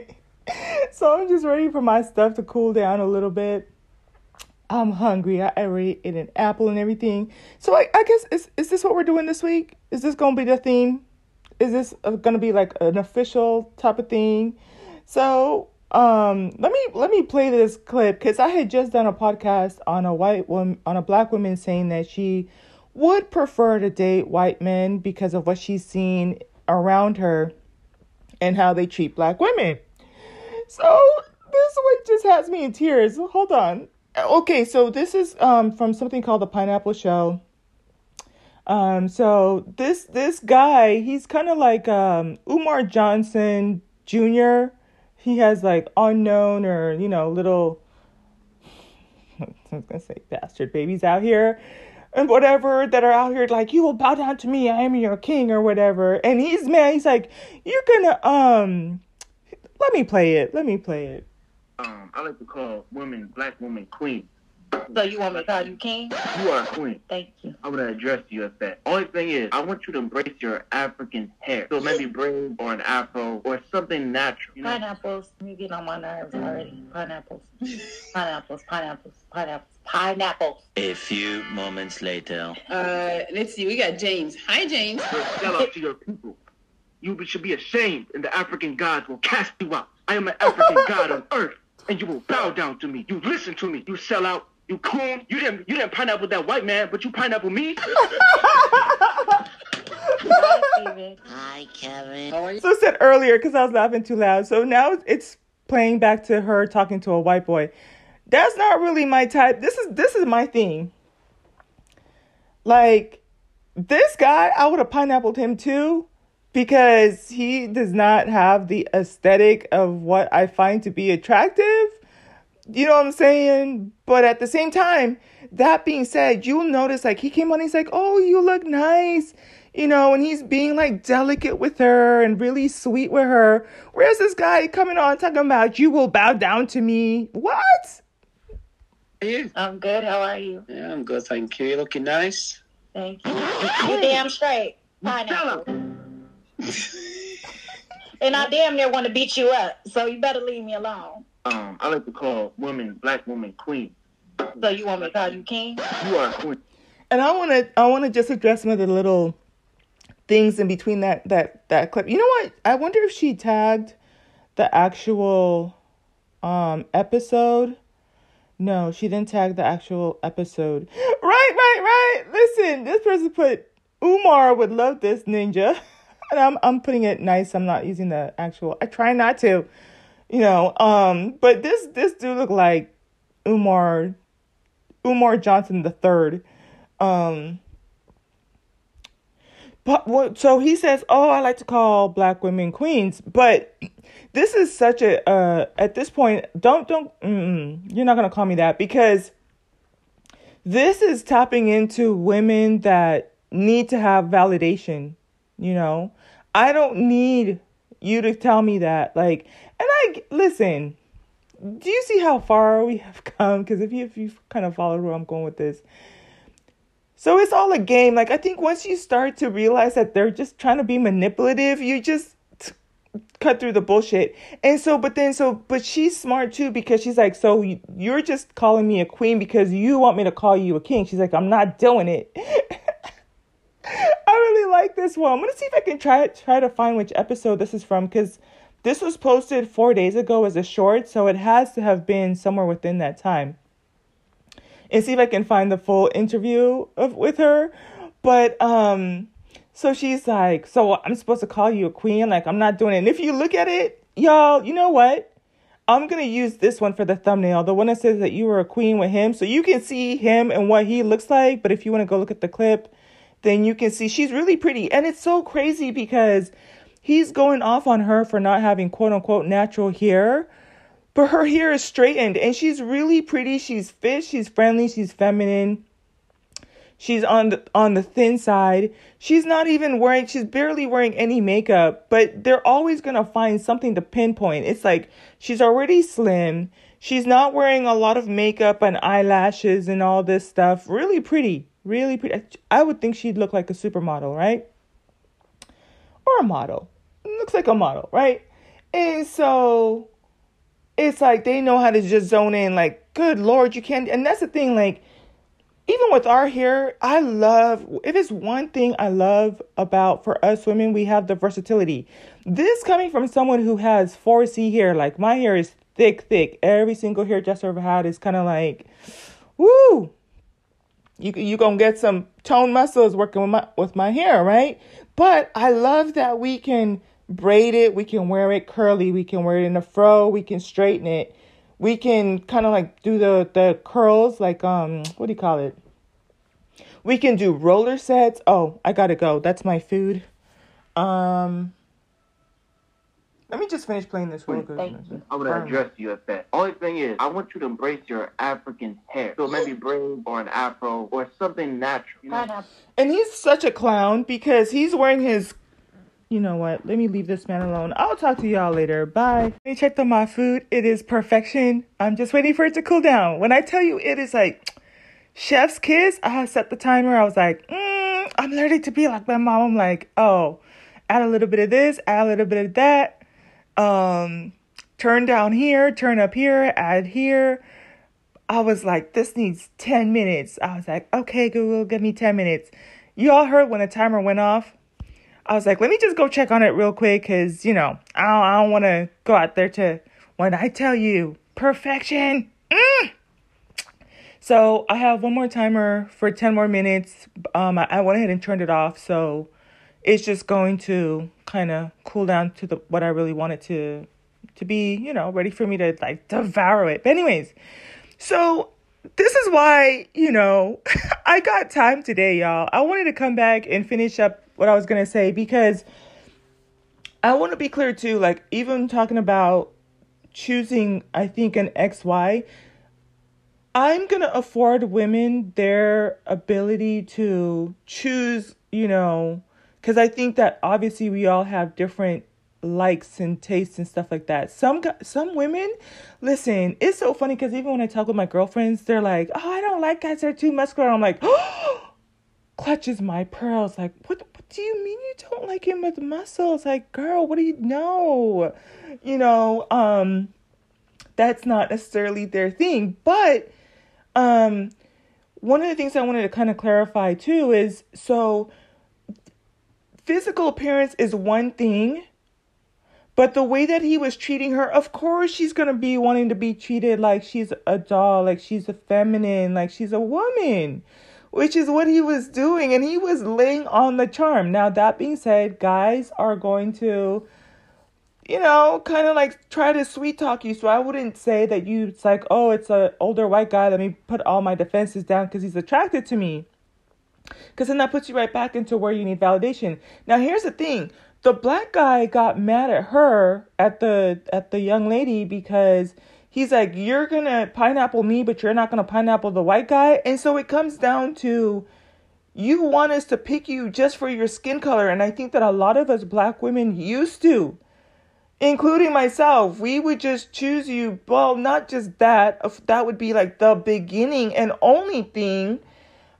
so I'm just ready for my stuff to cool down a little bit. I'm hungry. I already ate an apple and everything. So I, I guess is is this what we're doing this week? Is this gonna be the theme? Is this gonna be like an official type of thing? So um, let me let me play this clip because I had just done a podcast on a white woman on a black woman saying that she would prefer to date white men because of what she's seen around her and how they treat black women. So this one just has me in tears. Hold on. Okay, so this is um, from something called the Pineapple Show. Um, so this this guy, he's kind of like um, Umar Johnson Jr. He has like unknown or you know little I was gonna say bastard babies out here and whatever that are out here like you will bow down to me, I am your king or whatever. And he's man, he's like you're gonna um let me play it. Let me play it um, I like to call women, black women, queen. So you want me to call you king? You are a queen. Thank you. I would address you as that. Only thing is, I want you to embrace your African hair. So maybe braid or an afro or something natural. You know? Pineapples. You get on my nerves already. Pineapples. pineapples. Pineapples. Pineapples. Pineapples. A few moments later. Uh, let's see. We got James. Hi, James. Sell out to your people. You should be ashamed, and the African gods will cast you out. I am an African god on earth and you will bow down to me. You listen to me. You sell out. You coon. You didn't you didn't pineapple that white man, but you pineapple me. Hi, Kevin. How are you? So I said earlier because I was laughing too loud. So now it's playing back to her talking to a white boy. That's not really my type. This is this is my thing. Like this guy, I would have pineappled him too because he does not have the aesthetic of what I find to be attractive. You know what I'm saying? But at the same time, that being said, you'll notice like he came on, he's like, Oh, you look nice. You know, and he's being like delicate with her and really sweet with her. Where's this guy coming on talking about you will bow down to me? What? You? I'm good. How are you? Yeah, I'm good. Thank you. You're looking nice. Thank you. You damn straight. Pineapple. and I damn near want to beat you up, so you better leave me alone. Um, I like to call women, black women, queen. So you want me to call you king? You are queen. And I want to, I want to just address some of the little things in between that that that clip. You know what? I wonder if she tagged the actual um episode. No, she didn't tag the actual episode. Right, right, right. Listen, this person put Umar would love this ninja. and I'm I'm putting it nice. I'm not using the actual. I try not to, you know. Um, but this this dude look like Umar Umar Johnson the third. Um, but what? So he says, "Oh, I like to call black women queens," but this is such a uh at this point don't don't you're not gonna call me that because this is tapping into women that need to have validation you know I don't need you to tell me that. Like, and I listen. Do you see how far we have come? Because if you if you kind of followed where I'm going with this, so it's all a game. Like I think once you start to realize that they're just trying to be manipulative, you just cut through the bullshit. And so, but then, so, but she's smart too because she's like, so you're just calling me a queen because you want me to call you a king. She's like, I'm not doing it. I really like this one. I'm gonna see if I can try try to find which episode this is from because this was posted four days ago as a short, so it has to have been somewhere within that time. And see if I can find the full interview of with her. But um, so she's like, so I'm supposed to call you a queen? Like I'm not doing it. And if you look at it, y'all, you know what? I'm gonna use this one for the thumbnail, the one that says that you were a queen with him, so you can see him and what he looks like. But if you want to go look at the clip, then you can see she's really pretty. And it's so crazy because he's going off on her for not having quote unquote natural hair. But her hair is straightened and she's really pretty. She's fit, she's friendly, she's feminine. She's on the on the thin side. She's not even wearing she's barely wearing any makeup, but they're always going to find something to pinpoint. It's like she's already slim. She's not wearing a lot of makeup and eyelashes and all this stuff. Really pretty. Really pretty. I would think she'd look like a supermodel, right? Or a model. Looks like a model, right? And so it's like they know how to just zone in, like, good lord, you can't. And that's the thing, like, even with our hair, I love, if it's one thing I love about for us women, we have the versatility. This coming from someone who has 4C hair, like my hair is thick, thick. Every single hairdresser I've ever had is kind of like, woo. You you gonna get some tone muscles working with my with my hair, right? But I love that we can braid it, we can wear it curly, we can wear it in a fro, we can straighten it, we can kind of like do the the curls, like um, what do you call it? We can do roller sets. Oh, I gotta go. That's my food. Um, let me just finish playing this real quick. I would address you at that. Only thing is, I want you to embrace your African hair. So maybe braid or an afro or something natural. You know? And he's such a clown because he's wearing his. You know what? Let me leave this man alone. I'll talk to y'all later. Bye. Let me check on my food. It is perfection. I'm just waiting for it to cool down. When I tell you it is like chef's kiss, I set the timer. I was like, mm, I'm learning to be like my mom. I'm like, oh, add a little bit of this, add a little bit of that. Um, turn down here, turn up here, add here. I was like, this needs 10 minutes. I was like, okay, Google, give me 10 minutes. You all heard when the timer went off. I was like, let me just go check on it real quick because, you know, I don't, I don't want to go out there to, when I tell you, perfection. Mm. So I have one more timer for 10 more minutes. Um, I, I went ahead and turned it off. So it's just going to kind of cool down to the what I really wanted to to be, you know, ready for me to like devour it. But anyways, so this is why, you know, I got time today, y'all. I wanted to come back and finish up what I was going to say because I want to be clear too, like even talking about choosing I think an XY, I'm going to afford women their ability to choose, you know, cuz I think that obviously we all have different likes and tastes and stuff like that. Some some women, listen, it's so funny because even when I talk with my girlfriends, they're like, "Oh, I don't like guys that are too muscular." I'm like, "Oh," clutches my pearls. Like, what? What do you mean you don't like him with muscles? Like, girl, what do you know? You know, um, that's not necessarily their thing, but um, one of the things I wanted to kind of clarify too is so physical appearance is one thing but the way that he was treating her, of course, she's going to be wanting to be treated like she's a doll, like she's a feminine, like she's a woman, which is what he was doing. And he was laying on the charm. Now, that being said, guys are going to, you know, kind of like try to sweet talk you. So I wouldn't say that you, it's like, oh, it's a older white guy. Let me put all my defenses down because he's attracted to me. Because then that puts you right back into where you need validation. Now, here's the thing the black guy got mad at her at the at the young lady because he's like you're gonna pineapple me but you're not gonna pineapple the white guy. And so it comes down to you want us to pick you just for your skin color. And i think that a lot of us black women used to including myself. We would just choose you. Well not just that. That would be like the beginning and only thing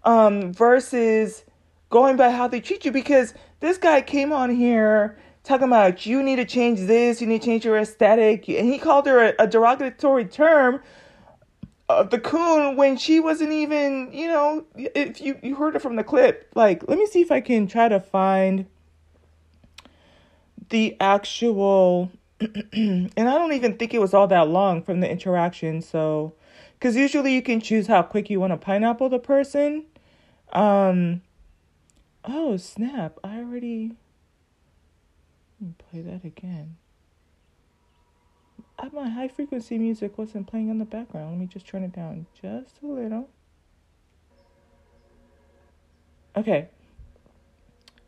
um versus going by how they treat you. Because this guy came on here talking about you need to change this, you need to change your aesthetic, and he called her a, a derogatory term of the coon when she wasn't even, you know, if you you heard it from the clip. Like, let me see if I can try to find the actual and I don't even think it was all that long from the interaction, so cuz usually you can choose how quick you want to pineapple the person. Um Oh, snap. I already. Me play that again. My high frequency music wasn't playing in the background. Let me just turn it down just a little. Okay.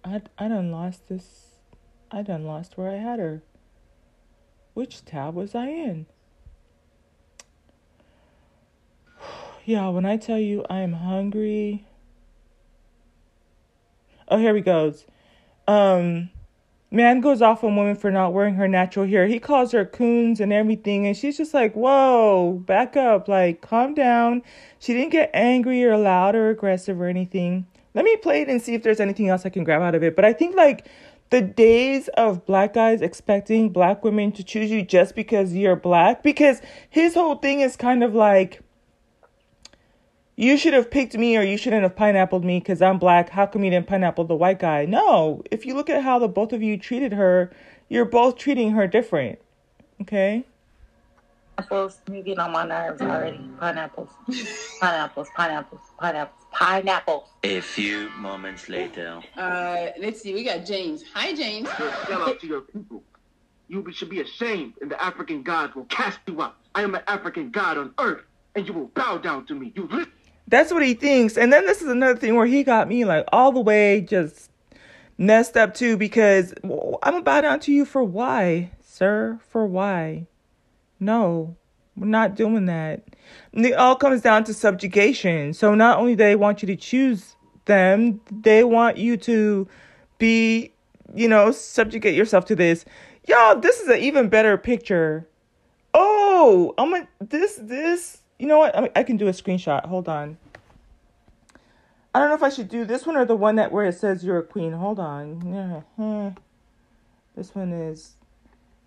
I, I done lost this. I done lost where I had her. Which tab was I in? Yeah, when I tell you I am hungry. Oh, here he goes. Um, man goes off on woman for not wearing her natural hair. He calls her coons and everything, and she's just like, "Whoa, back up! Like, calm down." She didn't get angry or loud or aggressive or anything. Let me play it and see if there's anything else I can grab out of it. But I think like the days of black guys expecting black women to choose you just because you're black because his whole thing is kind of like you should have picked me or you shouldn't have pineappled me because I'm black. How come you didn't pineapple the white guy? No, if you look at how the both of you treated her, you're both treating her different. Okay? Pineapples, you getting on my nerves already. Pineapples, pineapples, pineapples, pineapples, pineapples. A few moments later. Uh, let's see. We got James. Hi, James. You're a sellout to your people. You should be ashamed, and the African gods will cast you out. I am an African god on earth, and you will bow down to me. You listen. That's what he thinks. And then this is another thing where he got me like all the way just messed up too because I'm about down to you for why, sir? For why? No, we're not doing that. And it all comes down to subjugation. So not only they want you to choose them, they want you to be, you know, subjugate yourself to this. Y'all, this is an even better picture. Oh, I'm gonna this this. You know what? I, I can do a screenshot. Hold on. I don't know if I should do this one or the one that where it says you're a queen. Hold on. Yeah. This one is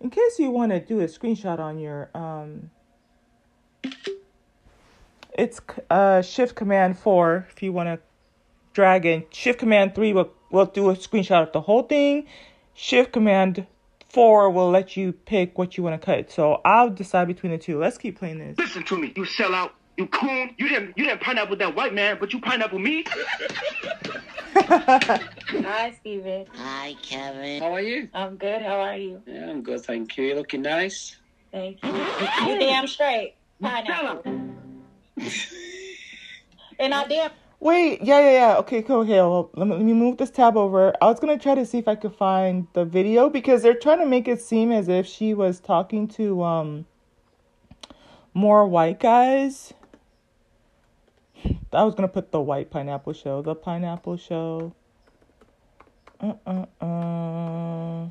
in case you want to do a screenshot on your um it's uh shift command 4 if you want to drag in shift command 3 will will do a screenshot of the whole thing shift command 4 will let you pick what you want to cut so i'll decide between the two let's keep playing this Listen to me, you sellout. You coon. You didn't. You didn't pineapple that white man, but you pineapple me. Hi, Steven. Hi, Kevin. How are you? I'm good. How are you? Yeah, I'm good, thank you. You're looking nice. Thank you. You damn straight. Pineapple. and I damn Wait, yeah, yeah, yeah. Okay, cool. Okay, well, let me, let me move this tab over. I was gonna try to see if I could find the video because they're trying to make it seem as if she was talking to um more white guys. I was gonna put the white pineapple show, the pineapple show. Uh uh uh.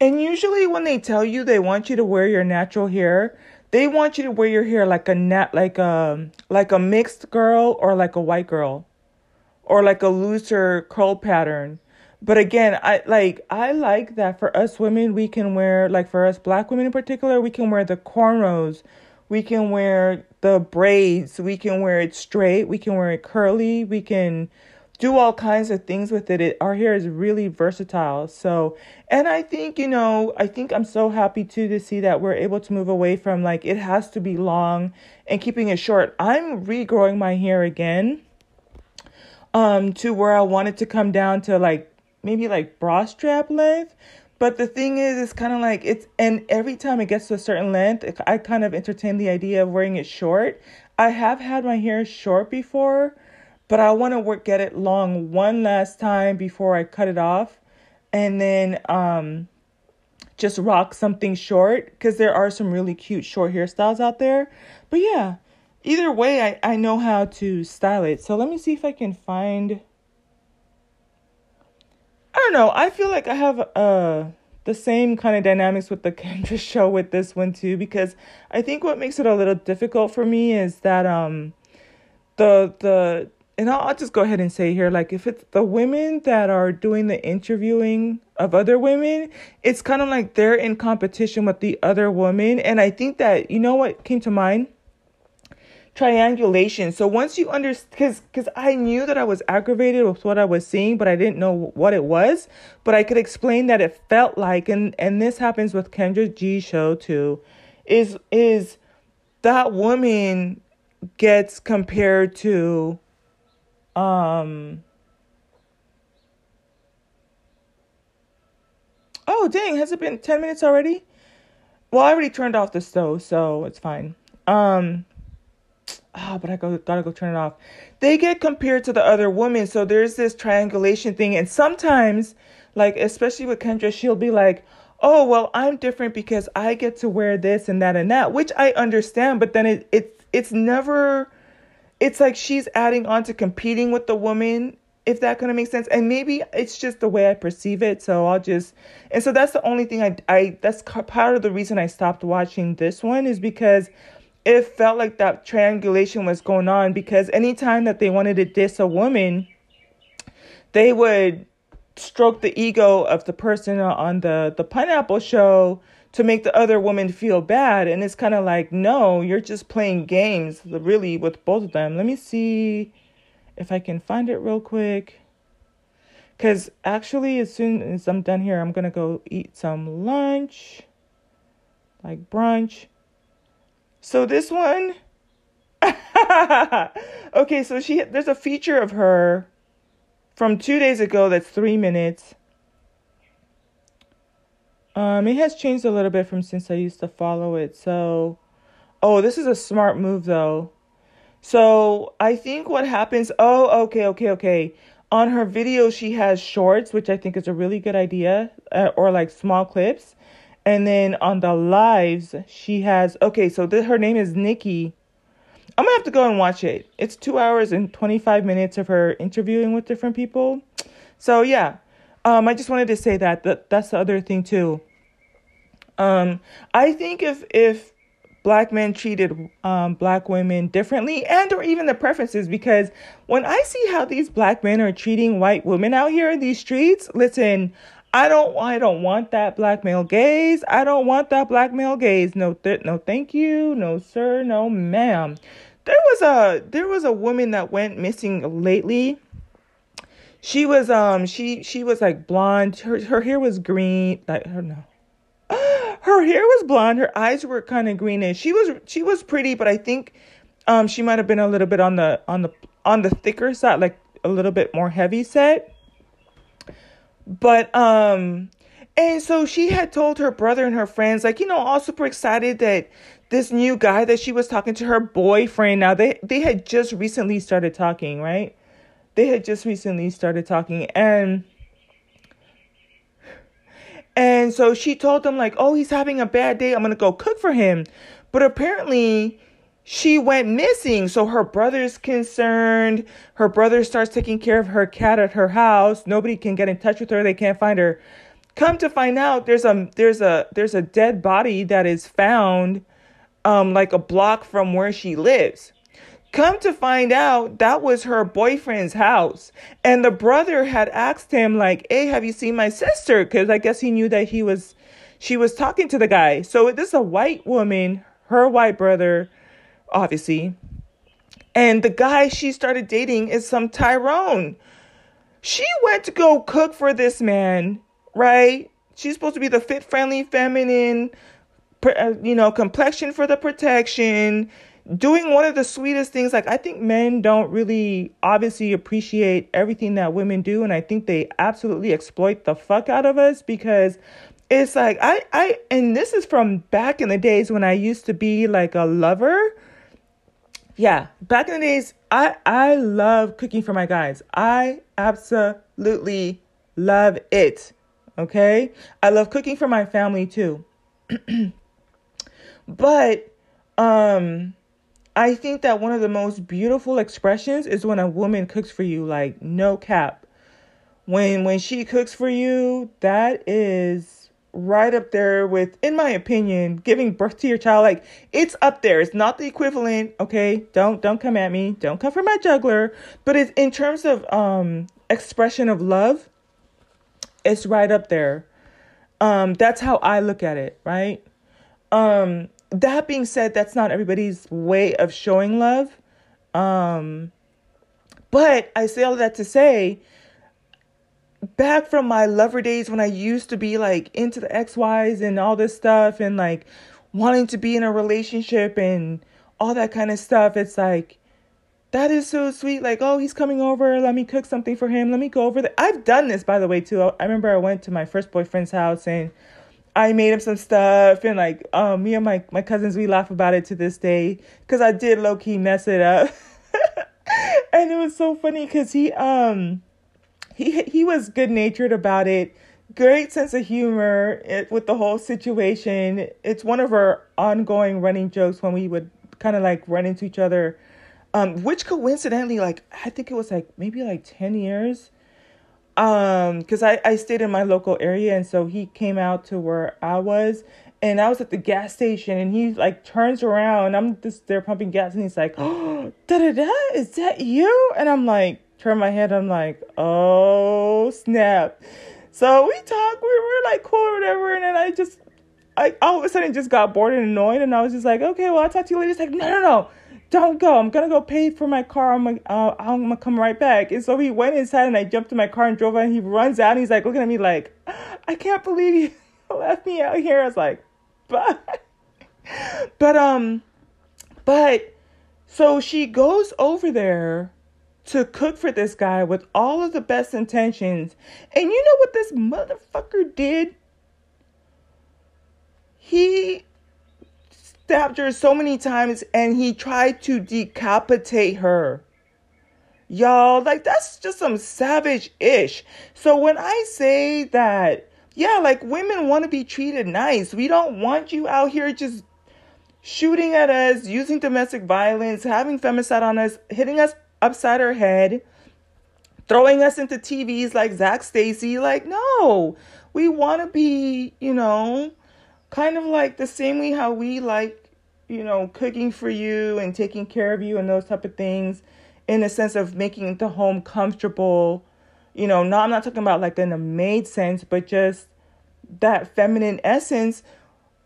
And usually when they tell you they want you to wear your natural hair, they want you to wear your hair like a nat like a like a mixed girl or like a white girl or like a looser curl pattern. But again, I like I like that for us women we can wear like for us black women in particular, we can wear the cornrows, we can wear the braids, we can wear it straight, we can wear it curly, we can do all kinds of things with it. it. Our hair is really versatile. So, and I think, you know, I think I'm so happy too to see that we're able to move away from like it has to be long and keeping it short. I'm regrowing my hair again um to where I want it to come down to like maybe like bra strap length. But the thing is, it's kind of like it's, and every time it gets to a certain length, I kind of entertain the idea of wearing it short. I have had my hair short before, but I want to work get it long one last time before I cut it off, and then um, just rock something short because there are some really cute short hairstyles out there. But yeah, either way, I I know how to style it. So let me see if I can find. I don't know. I feel like I have uh the same kind of dynamics with the Kendra show with this one too because I think what makes it a little difficult for me is that um the the and I'll, just go ahead and say here like if it's the women that are doing the interviewing of other women it's kind of like they're in competition with the other woman and I think that you know what came to mind triangulation. So once you understand, because because I knew that I was aggravated with what I was seeing, but I didn't know what it was. But I could explain that it felt like, and and this happens with Kendra G show too, is is that woman gets compared to, um. Oh dang! Has it been ten minutes already? Well, I already turned off the stove, so it's fine. Um oh, but I go, gotta go turn it off. They get compared to the other women, so there's this triangulation thing, and sometimes, like especially with Kendra, she'll be like, "Oh, well, I'm different because I get to wear this and that and that," which I understand, but then it it's it's never, it's like she's adding on to competing with the woman. If that kind of makes sense, and maybe it's just the way I perceive it, so I'll just, and so that's the only thing I, I, that's part of the reason I stopped watching this one is because it felt like that triangulation was going on because anytime that they wanted to diss a woman, they would stroke the ego of the person on the the pineapple show to make the other woman feel bad. And it's kind of like no you're just playing games really with both of them. Let me see if i can find it real quick. Because actually as soon as i'm done here i'm gonna go eat some lunch like brunch. So this one okay so she there's a feature of her from two days ago that's three minutes um, it has changed a little bit from since I used to follow it. So, oh, this is a smart move though. So I think what happens. Oh, okay, okay, okay. On her video, she has shorts, which I think is a really good idea, uh, or like small clips. And then on the lives, she has. Okay, so th- her name is Nikki. I'm gonna have to go and watch it. It's two hours and 25 minutes of her interviewing with different people. So yeah, um, I just wanted to say that, that that's the other thing too. Um, I think if if black men treated um, black women differently and or even the preferences because when i see how these black men are treating white women out here in these streets listen i don't i don't want that black male gaze. I don't want that black male gaze. No th- no thank you. No sir. No ma'am. There was a there was a woman that went missing lately. She was um she she was like blonde. Her her hair was green. Like her no her hair was blonde her eyes were kind of greenish. She was she was pretty but i think um she might have been a little bit on the on the on the thicker side like a little bit more heavy set. But um and so she had told her brother and her friends like you know all super excited that this new guy that she was talking to her boyfriend now they they had just recently started talking right? They had just recently started talking and and so she told them, like, oh, he's having a bad day. I'm going to go cook for him. But apparently, she went missing. So her brother's concerned. Her brother starts taking care of her cat at her house. Nobody can get in touch with her. They can't find her. Come to find out, there's a there's a there's a dead body that is found, um, like a block from where she lives. Come to find out, that was her boyfriend's house. And the brother had asked him, like, hey, have you seen my sister? Because I guess he knew that he was, she was talking to the guy. So this is a white woman, her white brother, obviously. And the guy she started dating is some Tyrone. She went to go cook for this man, right? She's supposed to be the fit, friendly, feminine, uh, you know, complexion for the protection doing one of the sweetest things like i think men don't really obviously appreciate everything that women do and i think they absolutely exploit the fuck out of us because it's like i i and this is from back in the days when i used to be like a lover. Yeah back in the days i i love cooking for my guys. I absolutely love it okay? I love cooking for my family too. But um I think that one of the most beautiful expressions is when a woman cooks for you, like no cap. When when she cooks for you, that is right up there with, in my opinion, giving birth to your child. Like it's up there. It's not the equivalent. Okay, don't don't come at me. Don't come for my juggler. But it's in terms of um expression of love. It's right up there. Um, that's how I look at it. Right. Um, that being said, that's not everybody's way of showing love. Um, but I say all that to say, back from my lover days when I used to be like into the XYs and all this stuff and like wanting to be in a relationship and all that kind of stuff, it's like, that is so sweet. Like, oh, he's coming over. Let me cook something for him. Let me go over there. I've done this, by the way, too. I remember I went to my first boyfriend's house and I made him some stuff and like um me and my my cousins we laugh about it to this day cuz I did low key mess it up. and it was so funny cuz he um he he was good-natured about it. Great sense of humor it, with the whole situation. It's one of our ongoing running jokes when we would kind of like run into each other um which coincidentally like I think it was like maybe like 10 years um because I, I stayed in my local area and so he came out to where i was and i was at the gas station and he like turns around and i'm just there pumping gas and he's like oh da da da is that you and i'm like turn my head. I'm like, oh snap. So we talk. We were like cool or whatever, and then I just, I all of a sudden just got bored and annoyed, and I was just like, okay, well I'll talk to you later. He's like, no, no, no. Don't go. I'm gonna go pay for my car. I'm gonna, uh, I'm gonna come right back. And so he went inside, and I jumped in my car and drove out. And he runs out, and he's like looking at me like, I can't believe you left me out here. I was like, but, But um, but so she goes over there to cook for this guy with all of the best intentions. And you know what this motherfucker did? He stabbed her so many times and he tried to decapitate her. Y'all, like that's just some savage ish. So when I say that, yeah, like women want to be treated nice. We don't want you out here just shooting at us, using domestic violence, having femicide on us, hitting us upside our head, throwing us into TVs like Zac Stacy. Like, no, we want to be, you know, kind of like the same way how we like, you know, cooking for you and taking care of you and those type of things in the sense of making the home comfortable. You know, no, I'm not talking about like in a maid sense, but just that feminine essence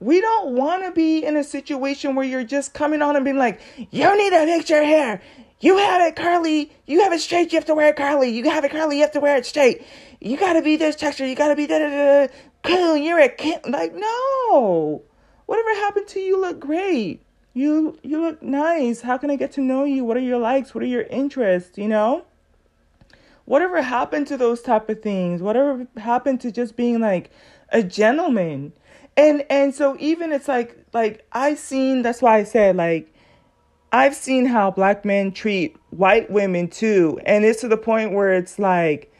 we don't want to be in a situation where you're just coming on and being like, you need to fix your hair. You have it curly. You have it straight. You have to wear it curly. You have it curly. You have to wear it straight. You got to be this texture. You got to be da da da. Cool. You're a kid. Like, no. Whatever happened to you look great. You you look nice. How can I get to know you? What are your likes? What are your interests? You know? Whatever happened to those type of things? Whatever happened to just being like a gentleman? and and so even it's like like I've seen that's why i said like i've seen how black men treat white women too and it's to the point where it's like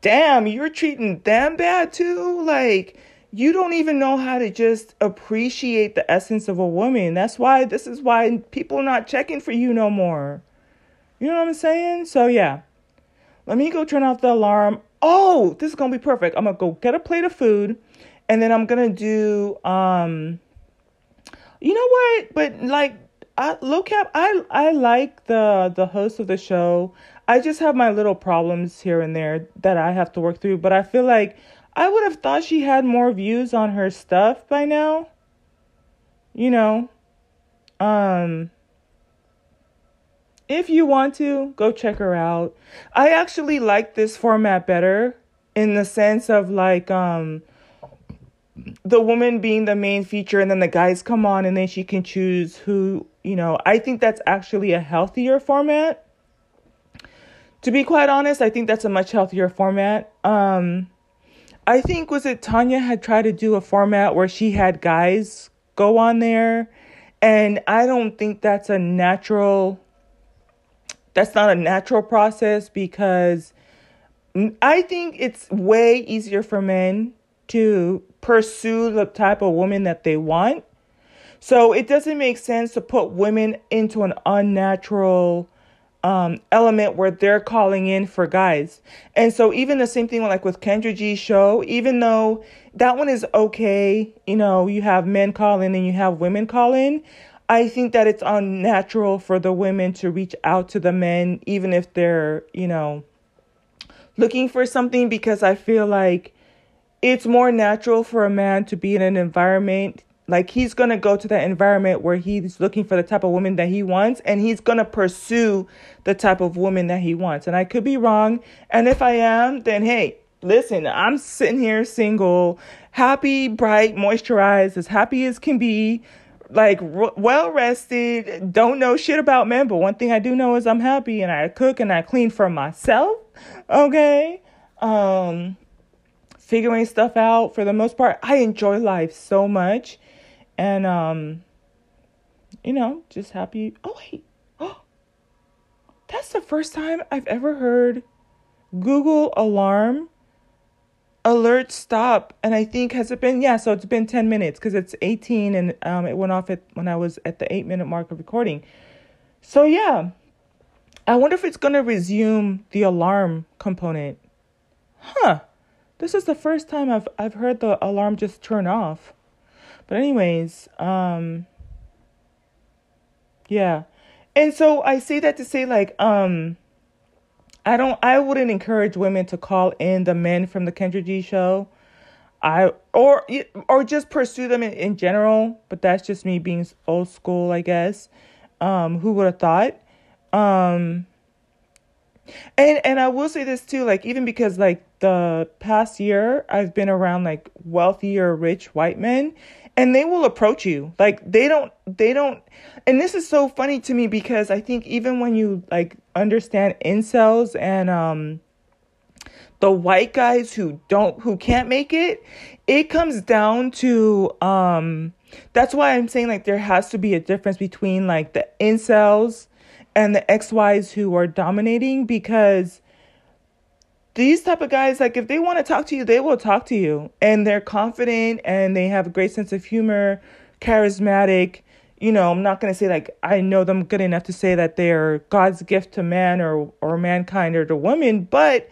damn you're treating them bad too? Like you don't even know how to just appreciate the essence of a woman. That's why this is why people are not checking for you no more. You know what i'm saying? So yeah. Let me go turn off the alarm. Oh this is gonna be perfect. I'm gonna go get a plate of food and then I'm gonna do um you know what? But like Low cap I I like the the host of the show. I just have my little problems here and there that I have to work through, but I feel like I would have thought she had more views on her stuff by now. You know. Um if you want to, go check her out. I actually like this format better in the sense of like um the woman being the main feature and then the guys come on and then she can choose who, you know, I think that's actually a healthier format. To be quite honest, I think that's a much healthier format. Um I think was it Tanya had tried to do a format where she had guys go on there and I don't think that's a natural that's not a natural process because I think it's way easier for men to pursue the type of woman that they want. So it doesn't make sense to put women into an unnatural um, element where they're calling in for guys. And so even the same thing like with Kendra G's show, even though that one is okay, you know, you have men call in and you have women call in. I think that it's unnatural for the women to reach out to the men, even if they're, you know, looking for something, because I feel like it's more natural for a man to be in an environment like he's going to go to that environment where he's looking for the type of woman that he wants and he's going to pursue the type of woman that he wants. And I could be wrong. And if I am, then hey, listen, I'm sitting here single, happy, bright, moisturized, as happy as can be, like r- well rested, don't know shit about men, but one thing I do know is I'm happy and I cook and I clean for myself. Okay? Um figuring stuff out for the most part. I enjoy life so much. And um you know, just happy. Oh wait. Oh. That's the first time I've ever heard Google alarm alert stop and I think has it been yeah, so it's been 10 minutes cuz it's 18 and um it went off at when I was at the 8 minute mark of recording. So yeah. I wonder if it's to resume the alarm component. Huh. This is the first time I've I've heard the alarm just turn off. But anyways, um yeah. And so I say that to say like um I don't I wouldn't encourage women to call in the men from the Kendra G show. I or or just pursue them in, in general, but that's just me being old school, I guess. Um, who would have thought? Um, and and I will say this too, like even because like the past year I've been around like wealthier, rich white men, and they will approach you. Like they don't they don't and this is so funny to me because i think even when you like understand incels and um the white guys who don't who can't make it it comes down to um that's why i'm saying like there has to be a difference between like the incels and the xys who are dominating because these type of guys like if they want to talk to you they will talk to you. And they're confident and they have a great sense of humor charismatic. You know i'm not going to say like i know them good enough to say that they're god's gift to man or or mankind or to woman but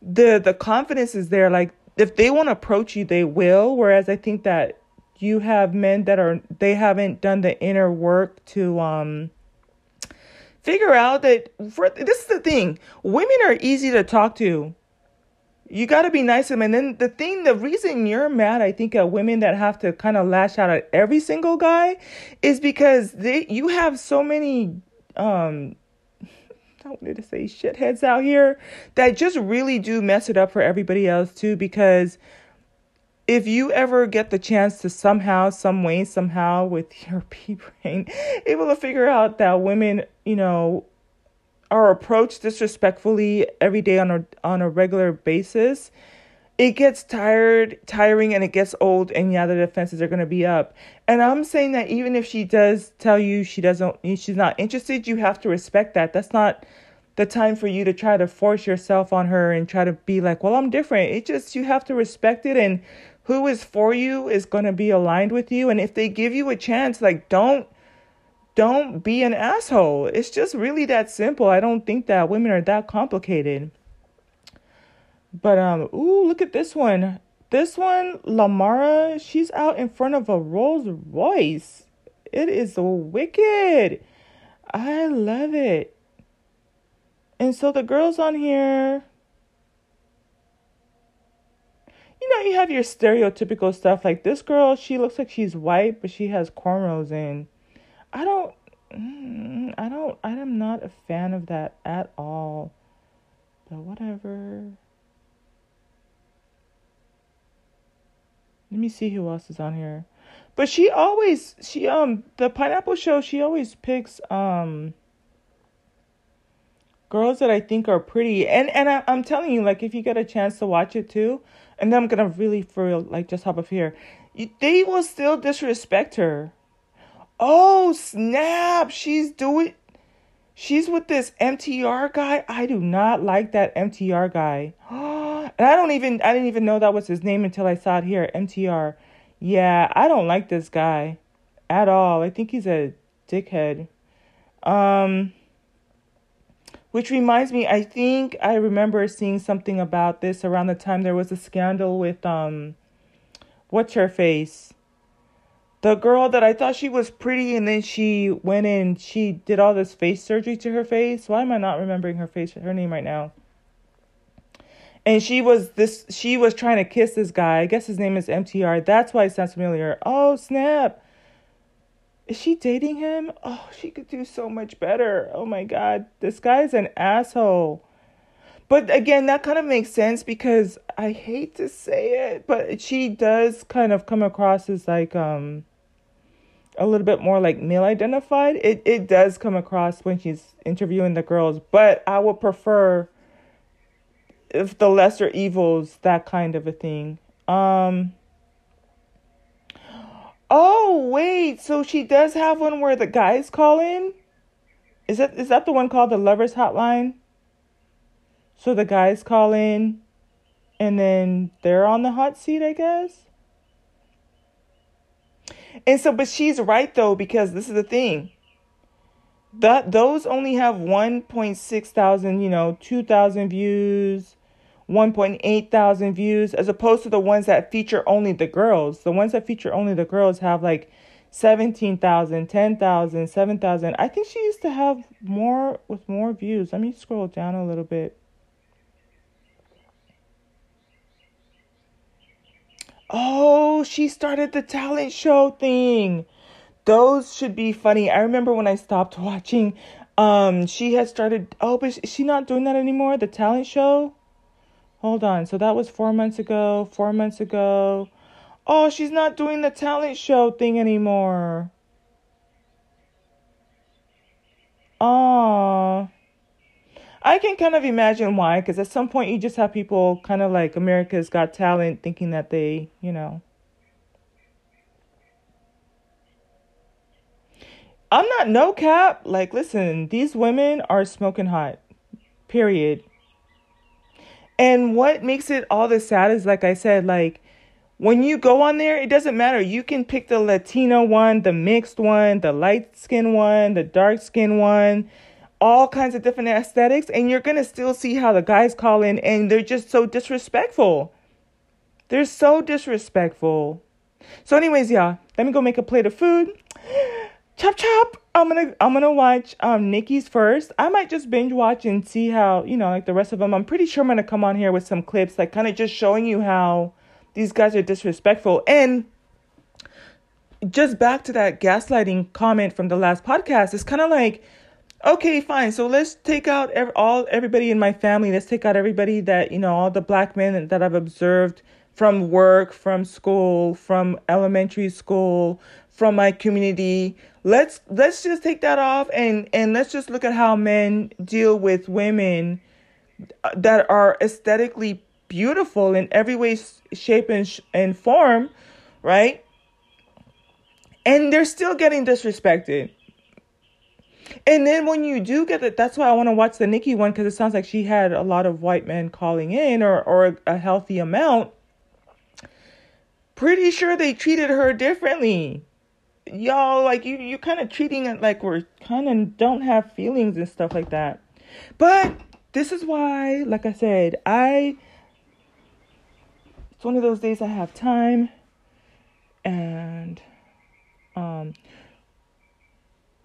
the the confidence is there. Like if they want to approach you they will. Whereas i think that you have men that are they haven't done the inner work to um figure out that for this is the thing. Women are easy to talk to you got to be nice to them. And then the thing, the reason you're mad, I think, at women that have to kind of lash out at every single guy is because they you have so many um I wanted to say shitheads out here that just really do mess it up for everybody else too because if you ever get the chance to somehow, some way, somehow with your pea brain, able to figure out that women, you know, are approached disrespectfully every day on a on a regular basis, it gets tired, tiring, and it gets old. And yeah, the defenses are going to be up. And I'm saying that even if she does tell you she doesn't, she's not interested, you have to respect that. That's not the time for you to try to force yourself on her and try to be like, well, I'm different. It just you have to respect it and who is for you is going to be aligned with you and if they give you a chance like don't don't be an asshole. It's just really that simple. I don't think that women are that complicated. But um, ooh, look at this one. This one, Lamara, she's out in front of a Rolls Royce. It is wicked. I love it. And so the girls on here, you know, you have your stereotypical stuff. Like this girl, she looks like she's white, but she has cornrows in. I don't mm, I don't I am not a fan of that at all. But whatever. Let me see who else is on here. But she always she um the pineapple show she always picks um girls that I think are pretty and and I, I'm telling you like if you get a chance to watch it too and then I'm gonna really for real like just hop up here they will still disrespect her Oh, snap. She's doing She's with this MTR guy. I do not like that MTR guy. and I don't even I didn't even know that was his name until I saw it here, MTR. Yeah, I don't like this guy at all. I think he's a dickhead. Um which reminds me, I think I remember seeing something about this around the time there was a scandal with um what's her face? The girl that I thought she was pretty and then she went in she did all this face surgery to her face. Why am I not remembering her face her name right now? And she was this she was trying to kiss this guy. I guess his name is MTR. That's why it sounds familiar. Oh snap. Is she dating him? Oh, she could do so much better. Oh my god. This guy's an asshole. But again, that kind of makes sense because I hate to say it, but she does kind of come across as like um a little bit more like male identified. It it does come across when she's interviewing the girls, but I would prefer if the lesser evils that kind of a thing. Um Oh, wait. So she does have one where the guys call in? Is that is that the one called the lovers hotline? So the guys call in and then they're on the hot seat, I guess. And so, but she's right though, because this is the thing. That those only have 1.6 thousand, you know, 2,000 views, 1.8 thousand views, as opposed to the ones that feature only the girls. The ones that feature only the girls have like 17,000, 10,000, 7,000. I think she used to have more with more views. Let me scroll down a little bit. Oh, she started the talent show thing. Those should be funny. I remember when I stopped watching, um, she had started. Oh, but is she not doing that anymore? The talent show. Hold on. So that was four months ago. Four months ago. Oh, she's not doing the talent show thing anymore. Oh. I can kind of imagine why, because at some point you just have people kind of like America's Got Talent thinking that they, you know. I'm not no cap. Like, listen, these women are smoking hot. Period. And what makes it all the sad is, like I said, like when you go on there, it doesn't matter. You can pick the Latino one, the mixed one, the light skin one, the dark skin one, all kinds of different aesthetics, and you're gonna still see how the guys call in and they're just so disrespectful. They're so disrespectful. So, anyways, y'all, let me go make a plate of food. Chop chop. I'm gonna I'm gonna watch um Nikki's first. I might just binge watch and see how you know like the rest of them. I'm pretty sure I'm gonna come on here with some clips like kind of just showing you how these guys are disrespectful and just back to that gaslighting comment from the last podcast. It's kind of like okay fine. So let's take out every, all everybody in my family. Let's take out everybody that you know all the black men that i've observed from work from school from elementary school from my community. Let's let's just take that off and and let's just look at how men deal with women that are aesthetically beautiful in every way shape and, sh- and form right? And they're still getting disrespected and then when you do get it, that's why I want to watch the Nikki one because it sounds like she had a lot of white men calling in or, or a healthy amount. Pretty sure they treated her differently. Y'all, like, you, you kind of treating it like we're kind of don't have feelings and stuff like that. But this is why, like I said, I, it's one of those days I have time and, um,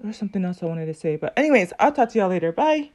there's something else I wanted to say. But, anyways, I'll talk to y'all later. Bye.